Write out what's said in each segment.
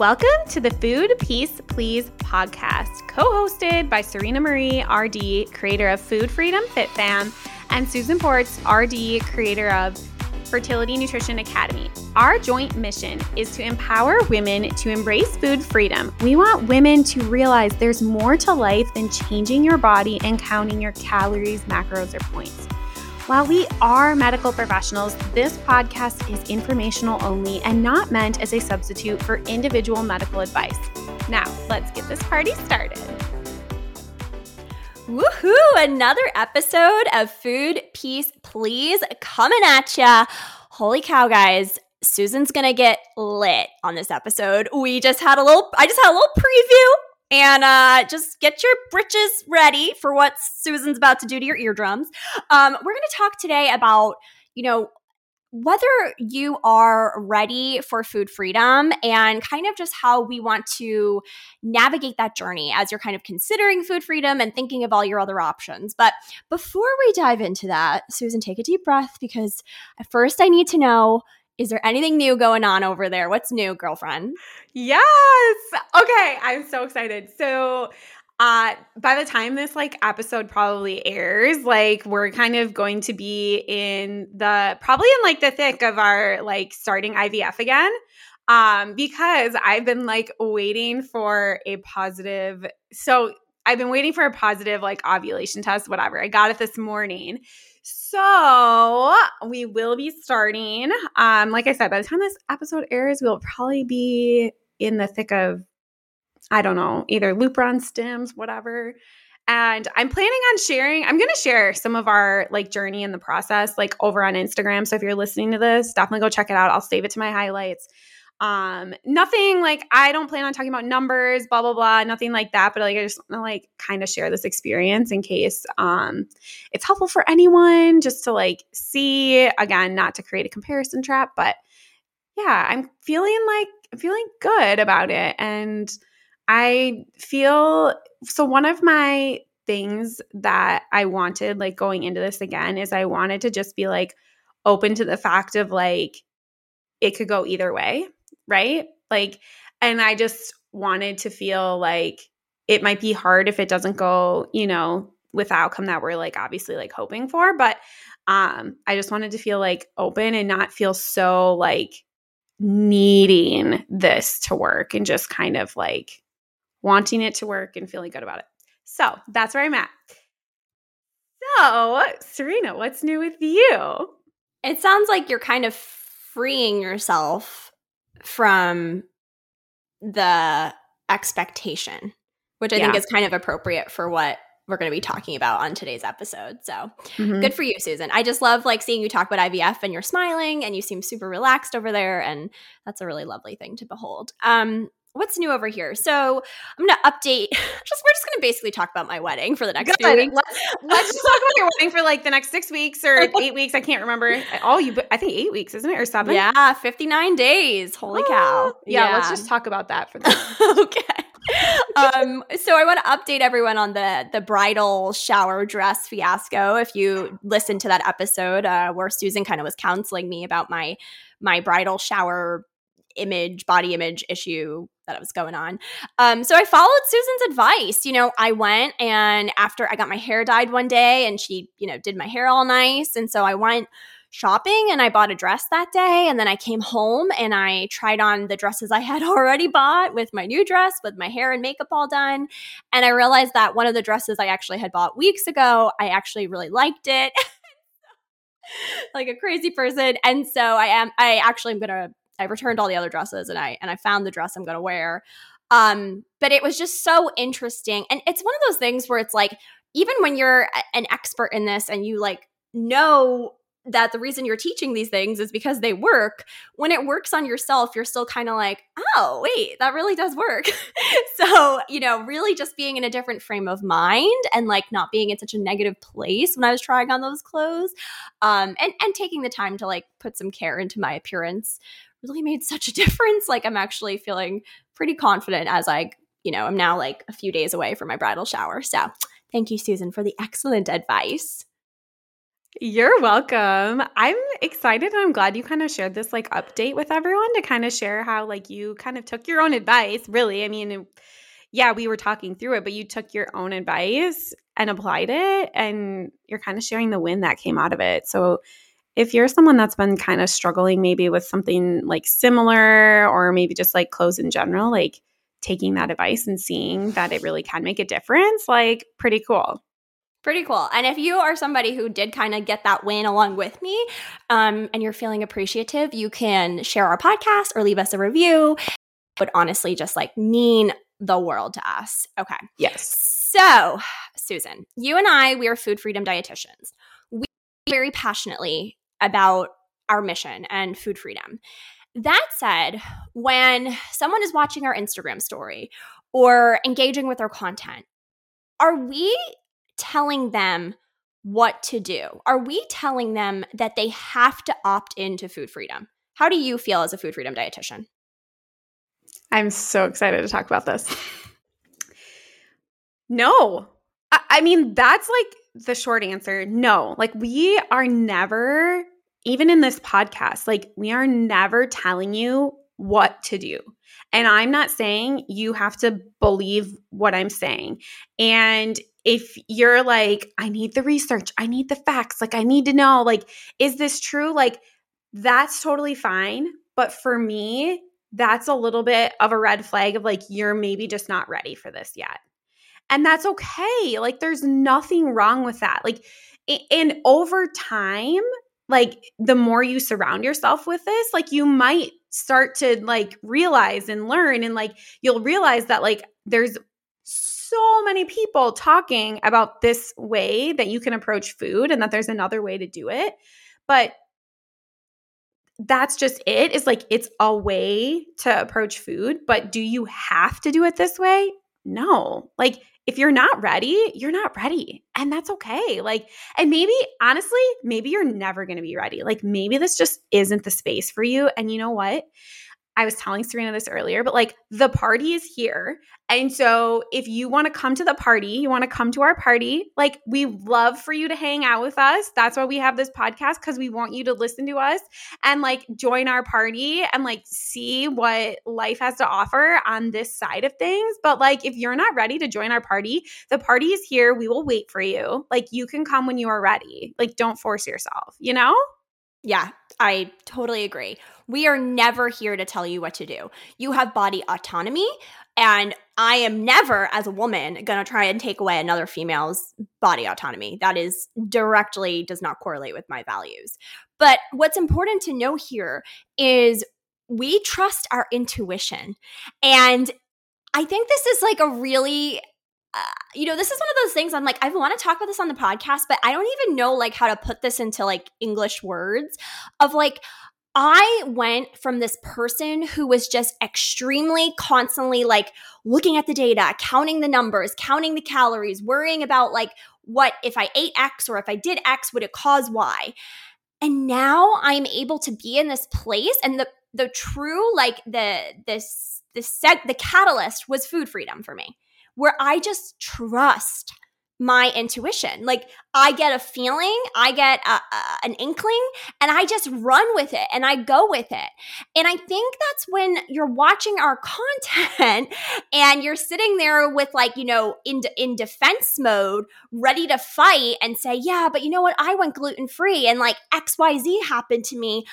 Welcome to the Food Peace Please podcast, co hosted by Serena Marie, RD, creator of Food Freedom Fit Fam, and Susan Ports, RD, creator of Fertility Nutrition Academy. Our joint mission is to empower women to embrace food freedom. We want women to realize there's more to life than changing your body and counting your calories, macros, or points. While we are medical professionals, this podcast is informational only and not meant as a substitute for individual medical advice. Now, let's get this party started. Woohoo! Another episode of Food Peace Please coming at ya. Holy cow, guys. Susan's gonna get lit on this episode. We just had a little, I just had a little preview and uh, just get your britches ready for what Susan's about to do to your eardrums. Um, we're going to talk today about, you know, whether you are ready for food freedom and kind of just how we want to navigate that journey as you're kind of considering food freedom and thinking of all your other options. But before we dive into that, Susan, take a deep breath because first I need to know is there anything new going on over there? What's new, girlfriend? Yes. Okay, I'm so excited. So, uh by the time this like episode probably airs, like we're kind of going to be in the probably in like the thick of our like starting IVF again. Um because I've been like waiting for a positive so I've been waiting for a positive like ovulation test whatever. I got it this morning. So we will be starting. Um, like I said, by the time this episode airs, we'll probably be in the thick of, I don't know, either Lupron stims, whatever. And I'm planning on sharing, I'm to share some of our like journey in the process, like over on Instagram. So if you're listening to this, definitely go check it out. I'll save it to my highlights. Um, nothing like I don't plan on talking about numbers, blah blah blah, nothing like that. But like I just want to like kind of share this experience in case um it's helpful for anyone just to like see again, not to create a comparison trap, but yeah, I'm feeling like I'm feeling good about it. And I feel so one of my things that I wanted like going into this again is I wanted to just be like open to the fact of like it could go either way right? Like, and I just wanted to feel like it might be hard if it doesn't go, you know, with the outcome that we're like obviously like hoping for. But um, I just wanted to feel like open and not feel so like needing this to work and just kind of like wanting it to work and feeling good about it. So that's where I'm at. So, Serena, what's new with you? It sounds like you're kind of freeing yourself from the expectation, which I yeah. think is kind of appropriate for what we're going to be talking about on today's episode. So mm-hmm. good for you, Susan. I just love like seeing you talk about IVF and you're smiling and you seem super relaxed over there. And that's a really lovely thing to behold. Um, what's new over here? So I'm gonna update. Just we're just gonna basically talk about my wedding for the next Good. few weeks. Let's, let's just talk about your wedding for like the next six weeks or eight weeks. I can't remember. Oh, you. I think eight weeks, isn't it, or seven? Yeah, 59 days. Holy oh, cow! Yeah, yeah, let's just talk about that for the. okay. um, so I want to update everyone on the the bridal shower dress fiasco. If you listened to that episode uh, where Susan kind of was counseling me about my my bridal shower image, body image issue that was going on. Um, so I followed Susan's advice. You know, I went and after I got my hair dyed one day and she, you know, did my hair all nice. And so I went shopping and I bought a dress that day. And then I came home and I tried on the dresses I had already bought with my new dress, with my hair and makeup all done. And I realized that one of the dresses I actually had bought weeks ago, I actually really liked it. like a crazy person. And so I am, I actually am going to I returned all the other dresses and I and I found the dress I'm going to wear. Um, but it was just so interesting. And it's one of those things where it's like even when you're an expert in this and you like know that the reason you're teaching these things is because they work. When it works on yourself, you're still kind of like, oh, wait, that really does work. so, you know, really just being in a different frame of mind and like not being in such a negative place when I was trying on those clothes. Um, and, and taking the time to like put some care into my appearance really made such a difference. Like I'm actually feeling pretty confident as I, you know, I'm now like a few days away from my bridal shower. So thank you, Susan, for the excellent advice. You're welcome. I'm excited and I'm glad you kind of shared this like update with everyone to kind of share how like you kind of took your own advice, really. I mean, yeah, we were talking through it, but you took your own advice and applied it and you're kind of sharing the win that came out of it. So if you're someone that's been kind of struggling maybe with something like similar or maybe just like clothes in general, like taking that advice and seeing that it really can make a difference, like pretty cool. Pretty cool. And if you are somebody who did kind of get that win along with me um, and you're feeling appreciative, you can share our podcast or leave us a review. But honestly, just like mean the world to us. Okay. Yes. So, Susan, you and I, we are food freedom dietitians. We very passionately about our mission and food freedom. That said, when someone is watching our Instagram story or engaging with our content, are we telling them what to do? Are we telling them that they have to opt into food freedom? How do you feel as a food freedom dietitian? I'm so excited to talk about this. no. I, I mean, that's like the short answer. No. Like, we are never, even in this podcast, like, we are never telling you what to do. And I'm not saying you have to believe what I'm saying. And if you're like, I need the research, I need the facts, like, I need to know, like, is this true? Like, that's totally fine. But for me, that's a little bit of a red flag of like, you're maybe just not ready for this yet. And that's okay. Like, there's nothing wrong with that. Like, and over time, like, the more you surround yourself with this, like, you might start to like realize and learn, and like, you'll realize that like there's so many people talking about this way that you can approach food and that there's another way to do it. But that's just it. is like it's a way to approach food, but do you have to do it this way? No. Like if you're not ready, you're not ready. And that's okay. Like, and maybe honestly, maybe you're never going to be ready. Like, maybe this just isn't the space for you. And you know what? I was telling Serena this earlier, but like the party is here. And so if you want to come to the party, you want to come to our party, like we love for you to hang out with us. That's why we have this podcast because we want you to listen to us and like join our party and like see what life has to offer on this side of things. But like if you're not ready to join our party, the party is here. We will wait for you. Like you can come when you are ready. Like don't force yourself, you know? Yeah, I totally agree. We are never here to tell you what to do. You have body autonomy, and I am never, as a woman, going to try and take away another female's body autonomy. That is directly does not correlate with my values. But what's important to know here is we trust our intuition. And I think this is like a really uh, you know, this is one of those things I'm like, I want to talk about this on the podcast, but I don't even know like how to put this into like English words of like, I went from this person who was just extremely constantly like looking at the data, counting the numbers, counting the calories, worrying about like what if I ate X or if I did X, would it cause Y? And now I'm able to be in this place and the the true like the this the set the catalyst was food freedom for me where I just trust my intuition. Like I get a feeling, I get a, a, an inkling, and I just run with it and I go with it. And I think that's when you're watching our content and you're sitting there with like, you know, in in defense mode, ready to fight and say, "Yeah, but you know what? I went gluten-free and like XYZ happened to me."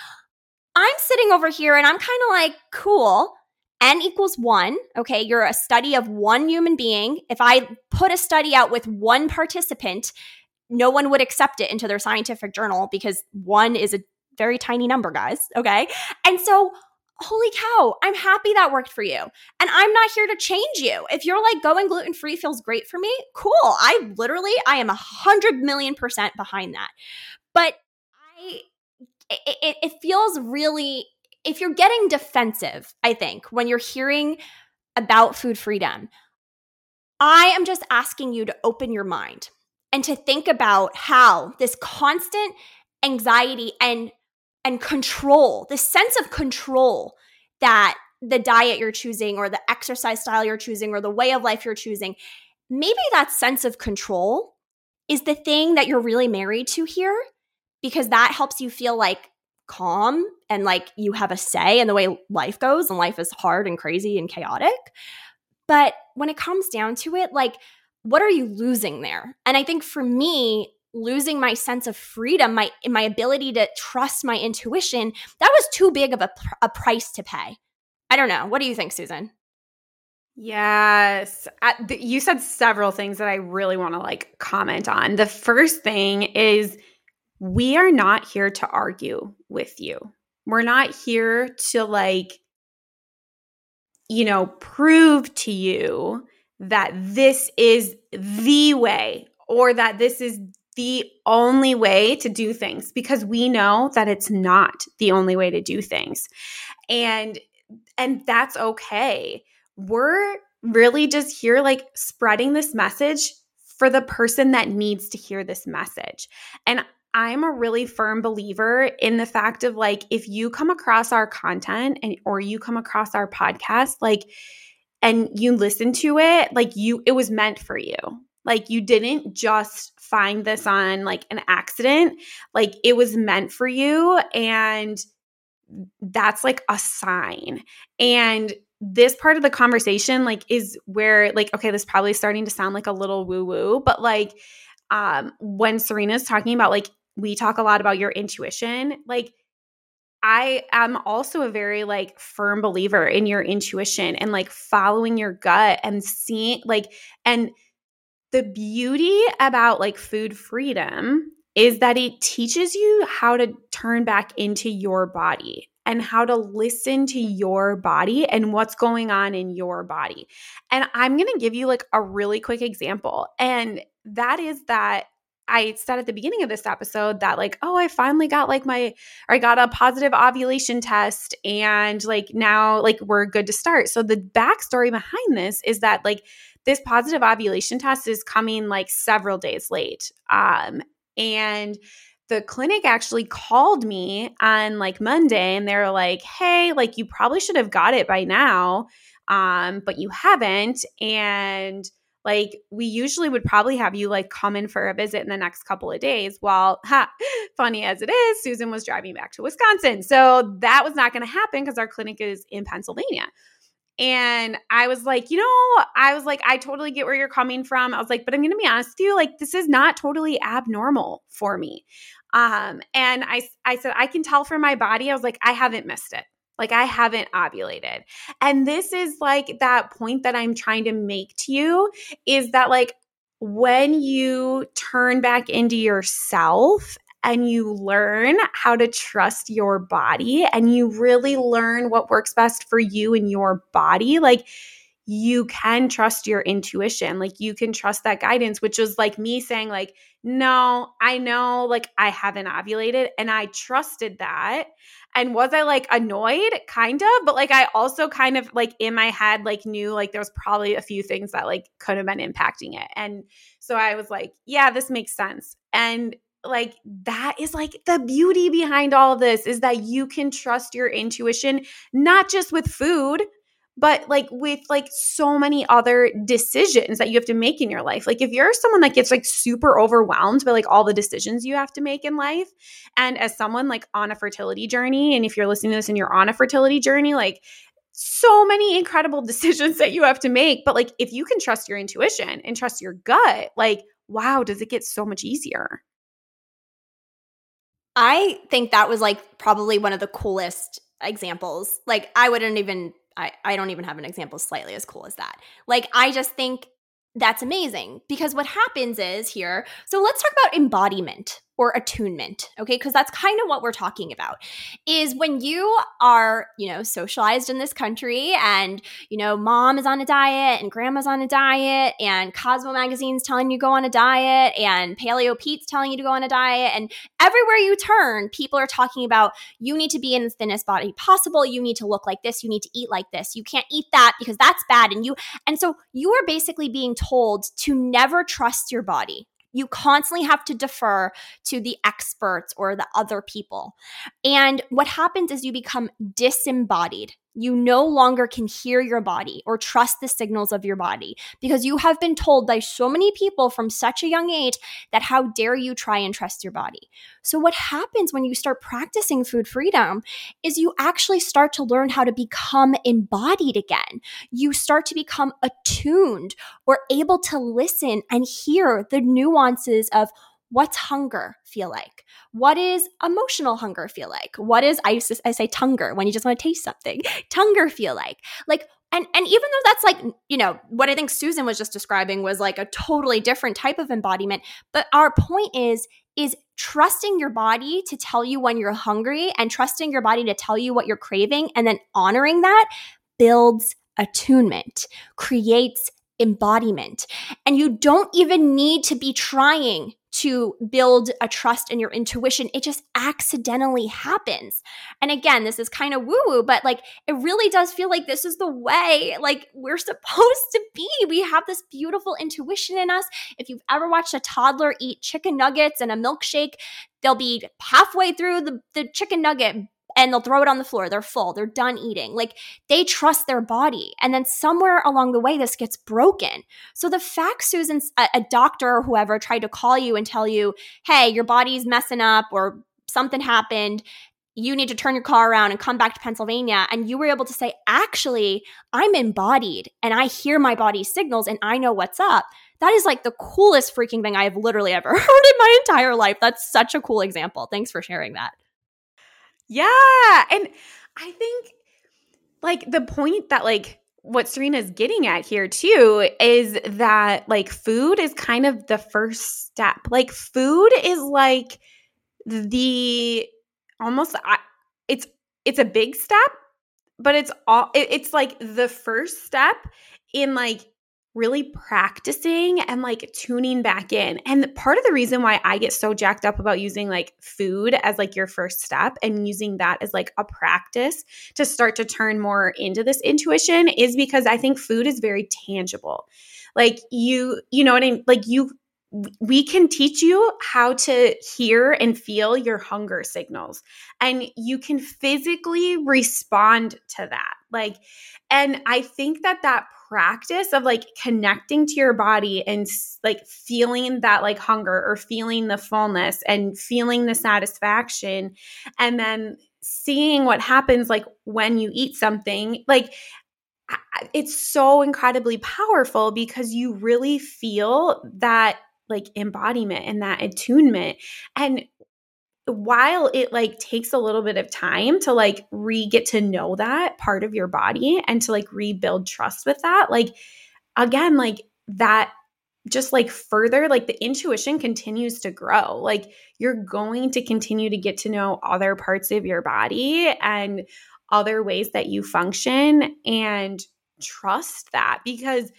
I'm sitting over here and I'm kind of like, "Cool." N equals one. Okay, you're a study of one human being. If I put a study out with one participant, no one would accept it into their scientific journal because one is a very tiny number, guys. Okay. And so, holy cow, I'm happy that worked for you. And I'm not here to change you. If you're like going gluten free feels great for me, cool. I literally, I am a hundred million percent behind that. But I, it, it feels really if you're getting defensive, I think, when you're hearing about food freedom, I am just asking you to open your mind and to think about how this constant anxiety and and control, this sense of control that the diet you're choosing or the exercise style you're choosing or the way of life you're choosing, maybe that sense of control is the thing that you're really married to here because that helps you feel like calm and like you have a say in the way life goes and life is hard and crazy and chaotic. But when it comes down to it, like, what are you losing there? And I think for me, losing my sense of freedom, my my ability to trust my intuition, that was too big of a, a price to pay. I don't know. What do you think, Susan? Yes. you said several things that I really want to like comment on. The first thing is we are not here to argue with you. We're not here to like you know, prove to you that this is the way or that this is the only way to do things because we know that it's not the only way to do things. And and that's okay. We're really just here like spreading this message for the person that needs to hear this message. And I'm a really firm believer in the fact of like if you come across our content and or you come across our podcast like and you listen to it like you it was meant for you. Like you didn't just find this on like an accident. Like it was meant for you and that's like a sign. And this part of the conversation like is where like okay this probably starting to sound like a little woo woo but like um when Serena's talking about like we talk a lot about your intuition. Like, I am also a very like firm believer in your intuition and like following your gut and seeing like and the beauty about like food freedom is that it teaches you how to turn back into your body and how to listen to your body and what's going on in your body. And I'm going to give you like a really quick example and that is that I said at the beginning of this episode that like, oh, I finally got like my I got a positive ovulation test and like now like we're good to start. So the backstory behind this is that like this positive ovulation test is coming like several days late. Um and the clinic actually called me on like Monday and they're like, "Hey, like you probably should have got it by now, um, but you haven't." And like we usually would probably have you like come in for a visit in the next couple of days while ha, funny as it is susan was driving back to wisconsin so that was not going to happen because our clinic is in pennsylvania and I was like, you know, I was like, I totally get where you're coming from. I was like, but I'm going to be honest with you, like, this is not totally abnormal for me. Um, and I, I said, I can tell from my body. I was like, I haven't missed it. Like I haven't ovulated. And this is like that point that I'm trying to make to you is that like when you turn back into yourself and you learn how to trust your body and you really learn what works best for you and your body, like you can trust your intuition. Like you can trust that guidance, which was like me saying, like, no, I know, like I haven't ovulated. And I trusted that. And was I like annoyed? Kind of. But like I also kind of like in my head, like knew like there was probably a few things that like could have been impacting it. And so I was like, yeah, this makes sense. And like that is like the beauty behind all this is that you can trust your intuition not just with food but like with like so many other decisions that you have to make in your life like if you're someone that gets like super overwhelmed by like all the decisions you have to make in life and as someone like on a fertility journey and if you're listening to this and you're on a fertility journey like so many incredible decisions that you have to make but like if you can trust your intuition and trust your gut like wow does it get so much easier I think that was like probably one of the coolest examples. Like I wouldn't even I, I don't even have an example slightly as cool as that. Like, I just think that's amazing because what happens is here, so let's talk about embodiment or attunement, okay? Because that's kind of what we're talking about. Is when you are, you know, socialized in this country and, you know, mom is on a diet and grandma's on a diet and Cosmo magazine's telling you go on a diet and Paleo Pete's telling you to go on a diet and everywhere you turn, people are talking about you need to be in the thinnest body possible, you need to look like this, you need to eat like this. You can't eat that because that's bad and you and so you are basically being told to never trust your body you constantly have to defer to the experts or the other people. And what happens is you become disembodied. You no longer can hear your body or trust the signals of your body because you have been told by so many people from such a young age that how dare you try and trust your body. So, what happens when you start practicing food freedom is you actually start to learn how to become embodied again. You start to become attuned or able to listen and hear the nuances of what's hunger feel like? What is emotional hunger feel like? What is i, I say tunger when you just want to taste something. Tunger feel like. Like and and even though that's like you know what i think susan was just describing was like a totally different type of embodiment but our point is is trusting your body to tell you when you're hungry and trusting your body to tell you what you're craving and then honoring that builds attunement creates embodiment and you don't even need to be trying to build a trust in your intuition. It just accidentally happens. And again, this is kind of woo woo, but like it really does feel like this is the way like we're supposed to be. We have this beautiful intuition in us. If you've ever watched a toddler eat chicken nuggets and a milkshake, they'll be halfway through the, the chicken nugget and they'll throw it on the floor. They're full. They're done eating. Like they trust their body. And then somewhere along the way, this gets broken. So the fact Susan's a, a doctor or whoever tried to call you and tell you, hey, your body's messing up or something happened you need to turn your car around and come back to Pennsylvania. And you were able to say, actually, I'm embodied and I hear my body's signals and I know what's up. That is like the coolest freaking thing I have literally ever heard in my entire life. That's such a cool example. Thanks for sharing that. Yeah. And I think like the point that like what Serena's getting at here too is that like food is kind of the first step. Like food is like the almost it's it's a big step, but it's all it's like the first step in like really practicing and like tuning back in. And part of the reason why I get so jacked up about using like food as like your first step and using that as like a practice to start to turn more into this intuition is because I think food is very tangible. Like you, you know what I mean? Like you we can teach you how to hear and feel your hunger signals and you can physically respond to that like and i think that that practice of like connecting to your body and like feeling that like hunger or feeling the fullness and feeling the satisfaction and then seeing what happens like when you eat something like it's so incredibly powerful because you really feel that like embodiment and that attunement and while it like takes a little bit of time to like re get to know that part of your body and to like rebuild trust with that like again like that just like further like the intuition continues to grow. Like you're going to continue to get to know other parts of your body and other ways that you function and trust that because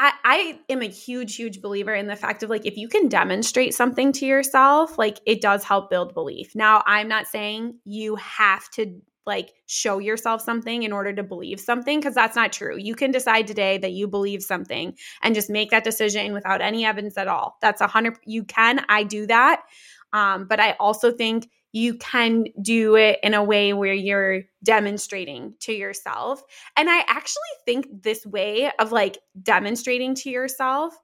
I, I am a huge, huge believer in the fact of like, if you can demonstrate something to yourself, like it does help build belief. Now, I'm not saying you have to like show yourself something in order to believe something because that's not true. You can decide today that you believe something and just make that decision without any evidence at all. That's a hundred, you can. I do that. Um, but I also think you can do it in a way where you're demonstrating to yourself. And I actually think this way of like demonstrating to yourself,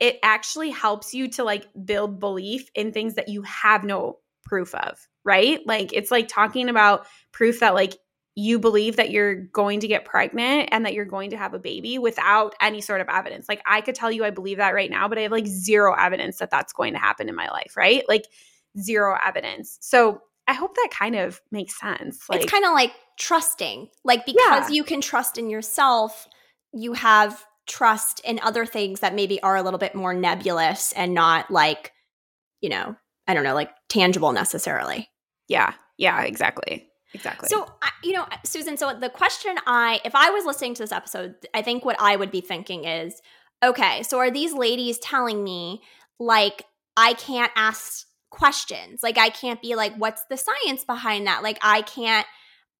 it actually helps you to like build belief in things that you have no proof of, right? Like it's like talking about proof that like you believe that you're going to get pregnant and that you're going to have a baby without any sort of evidence. Like I could tell you I believe that right now, but I have like zero evidence that that's going to happen in my life, right? Like zero evidence. So I hope that kind of makes sense. Like, it's kind of like trusting, like because yeah. you can trust in yourself, you have trust in other things that maybe are a little bit more nebulous and not like, you know, I don't know, like tangible necessarily. Yeah. Yeah. Exactly. Exactly. So, you know, Susan, so the question I, if I was listening to this episode, I think what I would be thinking is, okay, so are these ladies telling me like I can't ask questions. Like I can't be like, what's the science behind that? Like I can't,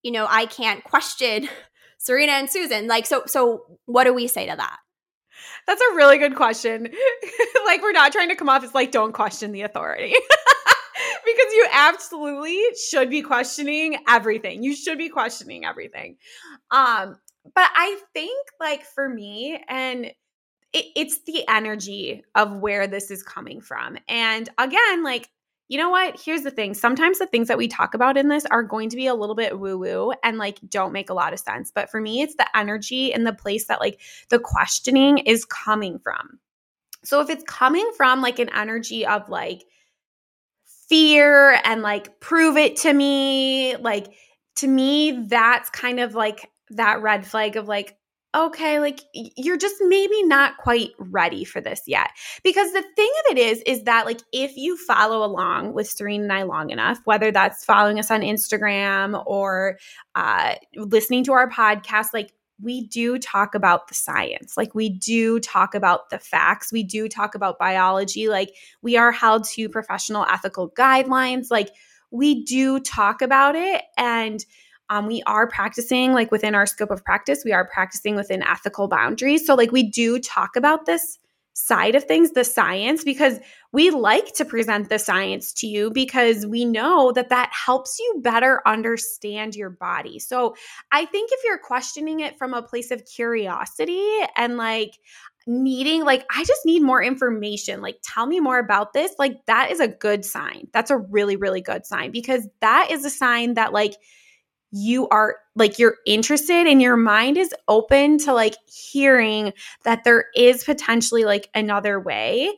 you know, I can't question Serena and Susan. Like, so, so what do we say to that? That's a really good question. like, we're not trying to come off as like, don't question the authority. because you absolutely should be questioning everything. You should be questioning everything. Um, but I think like for me, and it, it's the energy of where this is coming from. And again, like you know what? Here's the thing. Sometimes the things that we talk about in this are going to be a little bit woo woo and like don't make a lot of sense. But for me, it's the energy and the place that like the questioning is coming from. So if it's coming from like an energy of like fear and like prove it to me, like to me, that's kind of like that red flag of like, okay, like you're just maybe not quite ready for this yet. Because the thing of it is, is that like if you follow along with Serene and I long enough, whether that's following us on Instagram or uh, listening to our podcast, like we do talk about the science. Like we do talk about the facts. We do talk about biology. Like we are held to professional ethical guidelines. Like we do talk about it. And um, we are practicing like within our scope of practice we are practicing within ethical boundaries. So like we do talk about this side of things the science because we like to present the science to you because we know that that helps you better understand your body. So i think if you're questioning it from a place of curiosity and like needing like i just need more information like tell me more about this like that is a good sign. That's a really really good sign because that is a sign that like you are like you're interested and your mind is open to like hearing that there is potentially like another way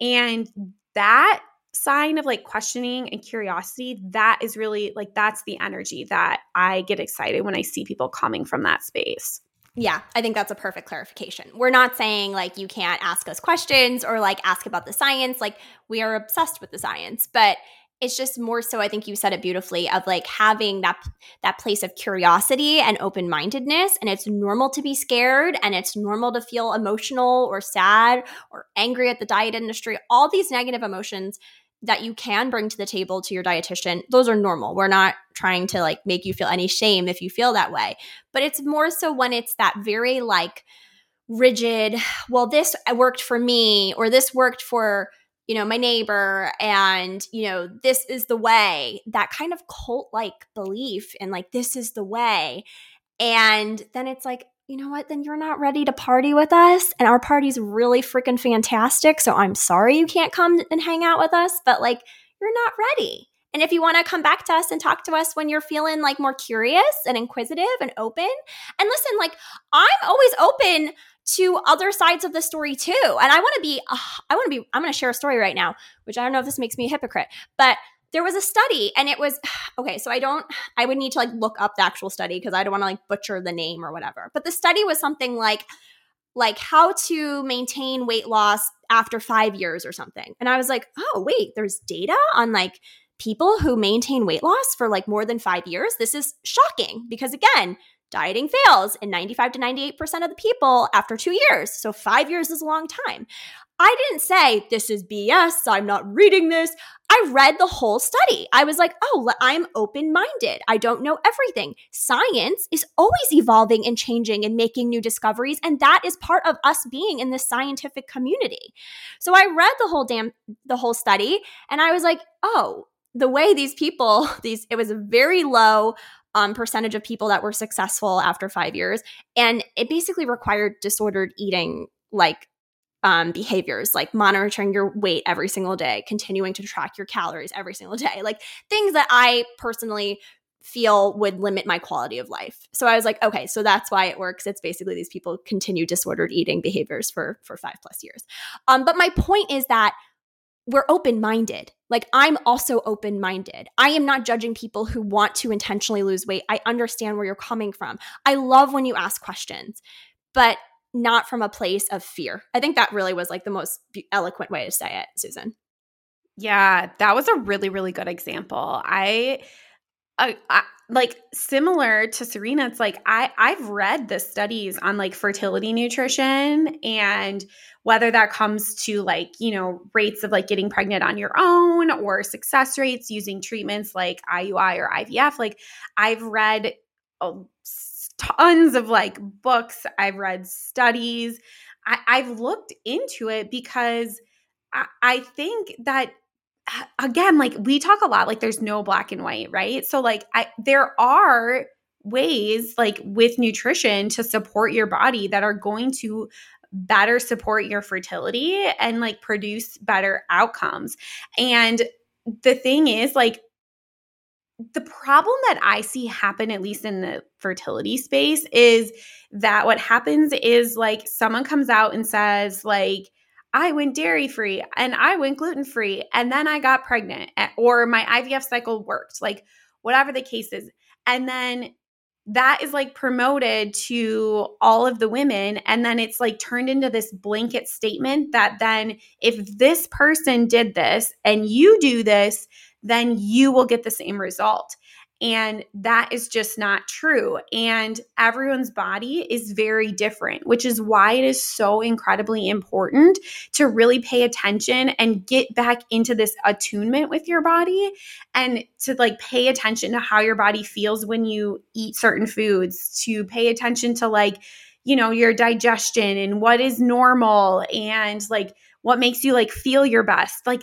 and that sign of like questioning and curiosity that is really like that's the energy that i get excited when i see people coming from that space yeah, I think that's a perfect clarification. We're not saying like you can't ask us questions or like ask about the science. Like we are obsessed with the science, but it's just more so i think you said it beautifully of like having that that place of curiosity and open-mindedness and it's normal to be scared and it's normal to feel emotional or sad or angry at the diet industry. All these negative emotions that you can bring to the table to your dietitian those are normal. We're not trying to like make you feel any shame if you feel that way. But it's more so when it's that very like rigid well this worked for me or this worked for you know, my neighbor and, you know, this is the way, that kind of cult like belief and like, this is the way. And then it's like, you know what, then you're not ready to party with us. And our party's really freaking fantastic. So I'm sorry you can't come and hang out with us, but like, you're not ready. And if you want to come back to us and talk to us when you're feeling like more curious and inquisitive and open, and listen, like I'm always open to other sides of the story too. And I want to be, uh, I want to be, I'm going to share a story right now, which I don't know if this makes me a hypocrite, but there was a study and it was okay so i don't i would need to like look up the actual study because i don't want to like butcher the name or whatever. But the study was something like like how to maintain weight loss after five years or something. And i was like oh wait there's data on like people who maintain weight loss for like more than five years? This is shocking. Because again dieting fails in 95 to 98% of the people after two years. So five years is a long time. I didn't say, this is BS. I'm not reading this. I read the whole study. I was like, oh, I'm open minded. I don't know everything. Science is always evolving and changing and making new discoveries. And that is part of us being in this scientific community. So I read the whole damn, the whole study and I was like, oh, the way these people, these, it was a very low um, percentage of people that were successful after five years. And it basically required disordered eating, like um, behaviors, like monitoring your weight every single day, continuing to track your calories every single day, like things that I personally feel would limit my quality of life. So I was like, okay, so that's why it works. It's basically these people continue disordered eating behaviors for for 5 plus years. Um but my point is that we're open minded. Like, I'm also open minded. I am not judging people who want to intentionally lose weight. I understand where you're coming from. I love when you ask questions, but not from a place of fear. I think that really was like the most eloquent way to say it, Susan. Yeah, that was a really, really good example. I, I, I like similar to Serena, it's like I I've read the studies on like fertility nutrition and whether that comes to like, you know, rates of like getting pregnant on your own or success rates using treatments like IUI or IVF. Like I've read oh, tons of like books, I've read studies. I, I've looked into it because I, I think that again, like we talk a lot, like there's no black and white, right? So, like, I, there are ways, like with nutrition, to support your body that are going to better support your fertility and like produce better outcomes. And the thing is, like, the problem that I see happen, at least in the fertility space, is that what happens is like someone comes out and says, like, I went dairy free and I went gluten free and then I got pregnant or my IVF cycle worked, like whatever the case is. And then that is like promoted to all of the women and then it's like turned into this blanket statement that then if this person did this and you do this then you will get the same result and that is just not true. And everyone's body is very different, which is why it is so incredibly important to really pay attention and get back into this attunement with your body and to like pay attention to how your body feels when you eat certain foods, to pay attention to like, you know, your digestion and what is normal and like what makes you like feel your best. Like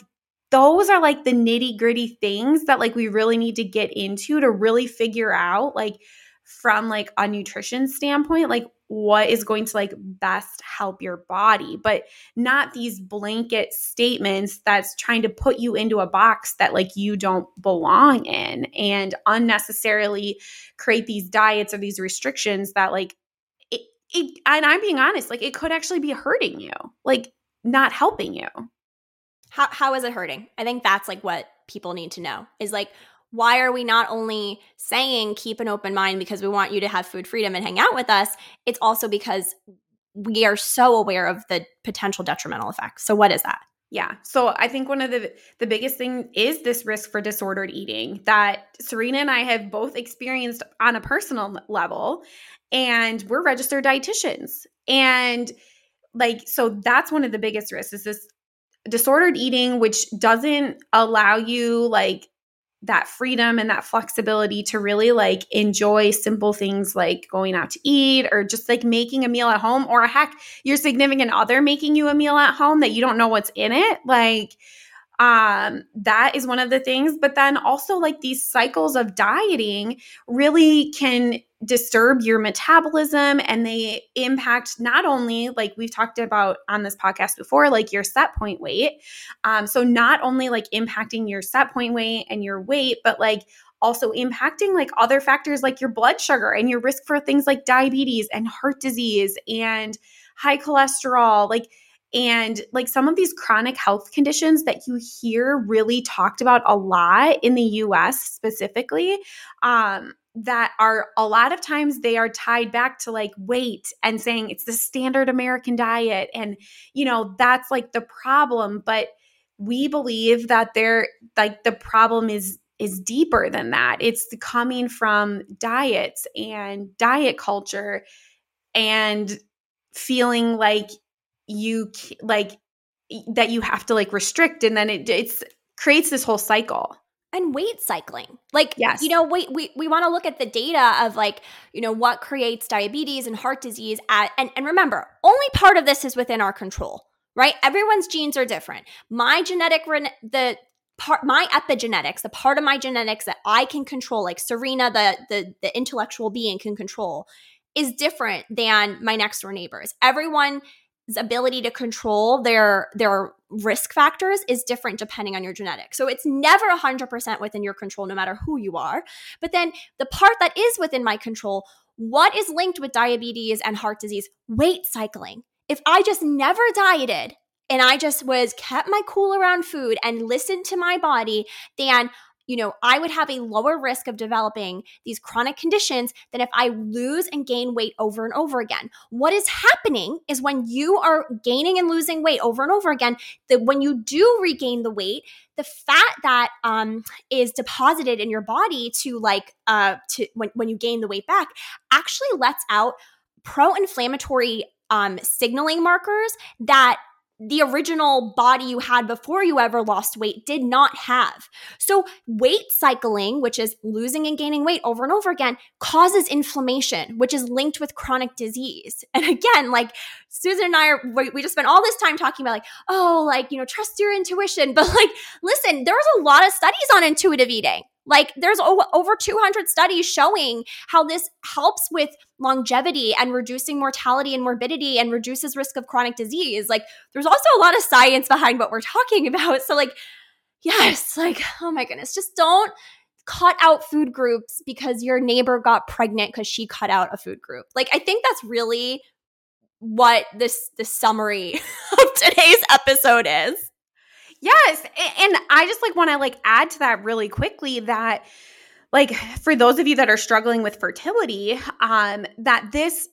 those are like the nitty gritty things that like we really need to get into to really figure out like from like a nutrition standpoint like what is going to like best help your body but not these blanket statements that's trying to put you into a box that like you don't belong in and unnecessarily create these diets or these restrictions that like it, it and i'm being honest like it could actually be hurting you like not helping you how how is it hurting? I think that's like what people need to know. Is like why are we not only saying keep an open mind because we want you to have food freedom and hang out with us? It's also because we are so aware of the potential detrimental effects. So what is that? Yeah. So I think one of the the biggest thing is this risk for disordered eating that Serena and I have both experienced on a personal level and we're registered dietitians. And like so that's one of the biggest risks is this disordered eating which doesn't allow you like that freedom and that flexibility to really like enjoy simple things like going out to eat or just like making a meal at home or heck your significant other making you a meal at home that you don't know what's in it like um that is one of the things but then also like these cycles of dieting really can disturb your metabolism and they impact not only like we've talked about on this podcast before like your set point weight. Um so not only like impacting your set point weight and your weight but like also impacting like other factors like your blood sugar and your risk for things like diabetes and heart disease and high cholesterol like and like some of these chronic health conditions that you hear really talked about a lot in the US specifically, um, that are a lot of times they are tied back to like weight and saying it's the standard American diet. And, you know, that's like the problem. But we believe that there, like, the problem is is deeper than that. It's coming from diets and diet culture and feeling like you like that you have to like restrict and then it it's creates this whole cycle. And weight cycling. Like yes. you know we we, we want to look at the data of like you know what creates diabetes and heart disease at, and, and remember only part of this is within our control right? Everyone's genes are different. My genetic the part my epigenetics the part of my genetics that i can control like serena the the, the intellectual being can control is different than my next door neighbors. Everyone ability to control their their risk factors is different depending on your genetics. So it's never 100% within your control no matter who you are. But then the part that is within my control, what is linked with diabetes and heart disease? Weight cycling. If I just never dieted and I just was kept my cool around food and listened to my body, then you know, I would have a lower risk of developing these chronic conditions than if I lose and gain weight over and over again. What is happening is when you are gaining and losing weight over and over again, that when you do regain the weight, the fat that um, is deposited in your body to like uh, to when, when you gain the weight back actually lets out pro-inflammatory um, signaling markers that the original body you had before you ever lost weight did not have. So, weight cycling, which is losing and gaining weight over and over again, causes inflammation, which is linked with chronic disease. And again, like Susan and I are, we just spent all this time talking about, like, oh, like, you know, trust your intuition. But, like, listen, there's a lot of studies on intuitive eating. Like there's over 200 studies showing how this helps with longevity and reducing mortality and morbidity and reduces risk of chronic disease. Like there's also a lot of science behind what we're talking about. So like yes, like oh my goodness, just don't cut out food groups because your neighbor got pregnant cuz she cut out a food group. Like I think that's really what this the summary of today's episode is. Yes. And I just like want to like add to that really quickly that like for those of you that are struggling with fertility, um that this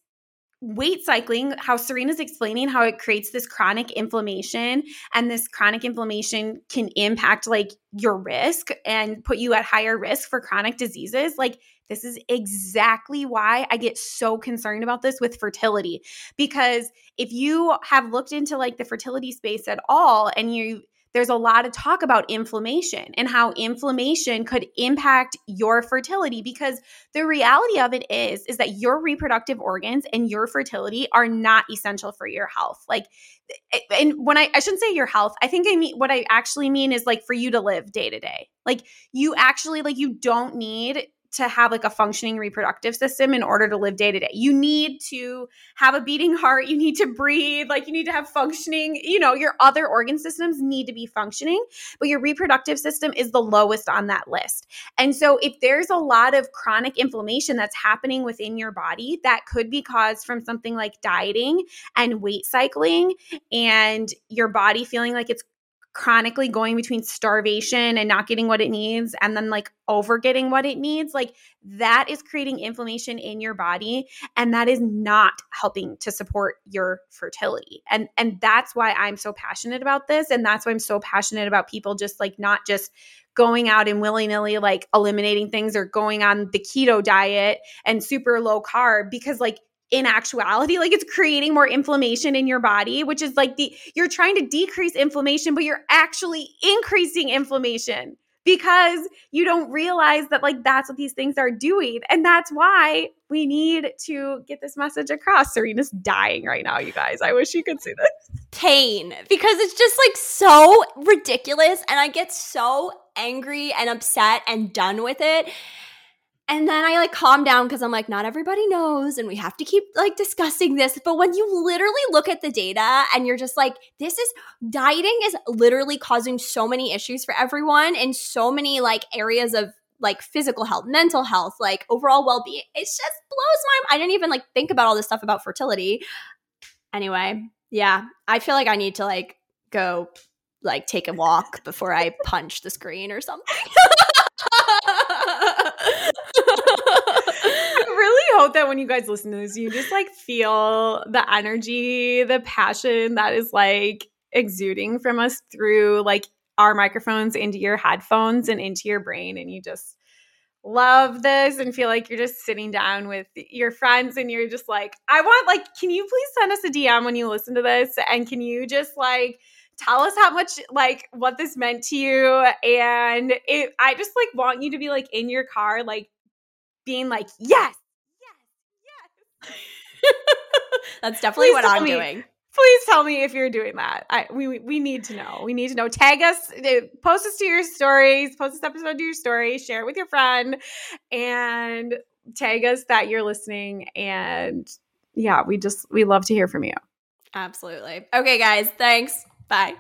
weight cycling, how Serena's explaining how it creates this chronic inflammation and this chronic inflammation can impact like your risk and put you at higher risk for chronic diseases. Like this is exactly why I get so concerned about this with fertility because if you have looked into like the fertility space at all and you there's a lot of talk about inflammation and how inflammation could impact your fertility because the reality of it is is that your reproductive organs and your fertility are not essential for your health. Like eh, and when I, I shouldn't say your health. I think i mean what i actually mean is like for you to live day to day. Like you actually like you don't need to have like a functioning reproductive system in order to live day to day. You need to have a beating heart, you need to breathe, like you need to have functioning, you know, your other organ systems need to be functioning, but your reproductive system is the lowest on that list. And so if there's a lot of chronic inflammation that's happening within your body that could be caused from something like dieting and weight cycling and your body feeling like it's chronically going between starvation and not getting what it needs and then like over getting what it needs like that is creating inflammation in your body and that is not helping to support your fertility. And and that's why I'm so passionate about this and that's why I'm so passionate about people just like not just going out and willy-nilly like eliminating things or going on the keto diet and super low carb because like in actuality like it's creating more inflammation in your body which is like the you're trying to decrease inflammation but you're actually increasing inflammation because you don't realize that like that's what these things are doing. And that's why we need to get this message across. Serena's dying right now you guys. I wish you could see this pain because it's just like so ridiculous and i get so angry and upset and done with it and then I like calm down because I'm like, not everybody knows, and we have to keep like discussing this. But when you literally look at the data and you're just like, this is dieting is literally causing so many issues for everyone in so many like areas of like physical health, mental health, like overall well being. It just blows my mind. I didn't even like think about all this stuff about fertility. Anyway, yeah, I feel like I need to like go like take a walk before I punch the screen or something. I really hope that when you guys listen to this, you just like feel the energy, the passion that is like exuding from us through like our microphones into your headphones and into your brain. And you just love this and feel like you're just sitting down with your friends and you're just like, I want, like, can you please send us a DM when you listen to this? And can you just like, tell us how much like what this meant to you and it i just like want you to be like in your car like being like yes that's definitely please what i'm me, doing. Please tell me if you're doing that. I we we need to know. We need to know. Tag us uh, post us to your stories post this episode to your story share it with your friend and tag us that you're listening and yeah we just we love to hear from you. Absolutely. Okay guys. Thanks. Bye.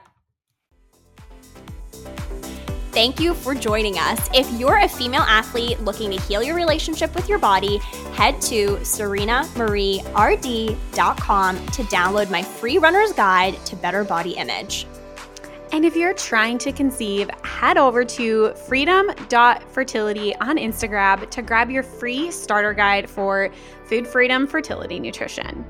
Thank you for joining us. If you're a female athlete looking to heal your relationship with your body, head to serenamarierd.com to download my free runner's guide to better body image. And if you're trying to conceive, head over to freedom.fertility on Instagram to grab your free starter guide for food freedom fertility nutrition.